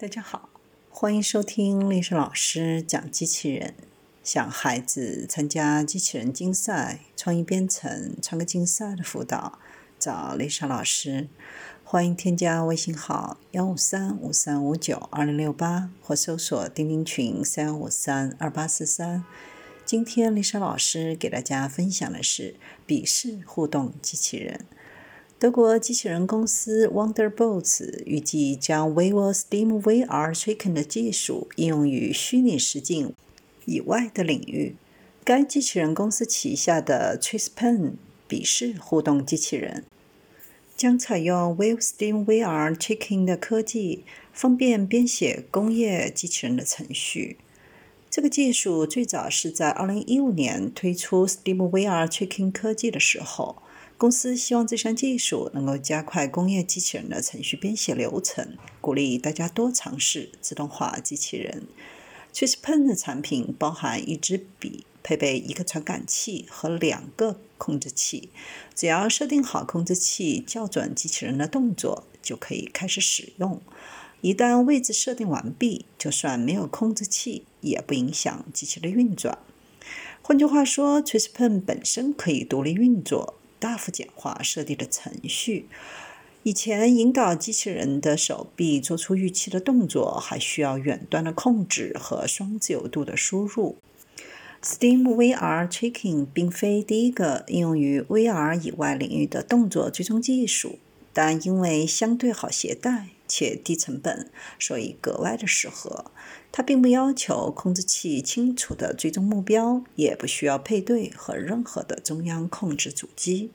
大家好，欢迎收听丽莎老师讲机器人。想孩子参加机器人竞赛、创意编程、创客竞赛的辅导，找丽莎老师。欢迎添加微信号幺五三五三五九二零六八，或搜索钉钉群三五三二八四三。今天丽莎老师给大家分享的是笔试互动机器人。德国机器人公司 Wonderbots 预计将 vivo Steam VR Chicken 的技术应用于虚拟实境以外的领域。该机器人公司旗下的 t r i s p e n 笔试互动机器人将采用 vivo Steam VR Chicken 的科技，方便编写工业机器人的程序。这个技术最早是在2015年推出 Steam VR Tracking 科技的时候。公司希望这项技术能够加快工业机器人的程序编写流程，鼓励大家多尝试自动化机器人。TracePen 的产品包含一支笔，配备一个传感器和两个控制器。只要设定好控制器，校准机器人的动作，就可以开始使用。一旦位置设定完毕，就算没有控制器，也不影响机器的运转。换句话说，TracePen 本身可以独立运作。大幅简化设定的程序。以前引导机器人的手臂做出预期的动作，还需要远端的控制和双自由度的输入。Steam VR Tracking 并非第一个应用于 VR 以外领域的动作追踪技术，但因为相对好携带且低成本，所以格外的适合。它并不要求控制器清楚的追踪目标，也不需要配对和任何的中央控制主机。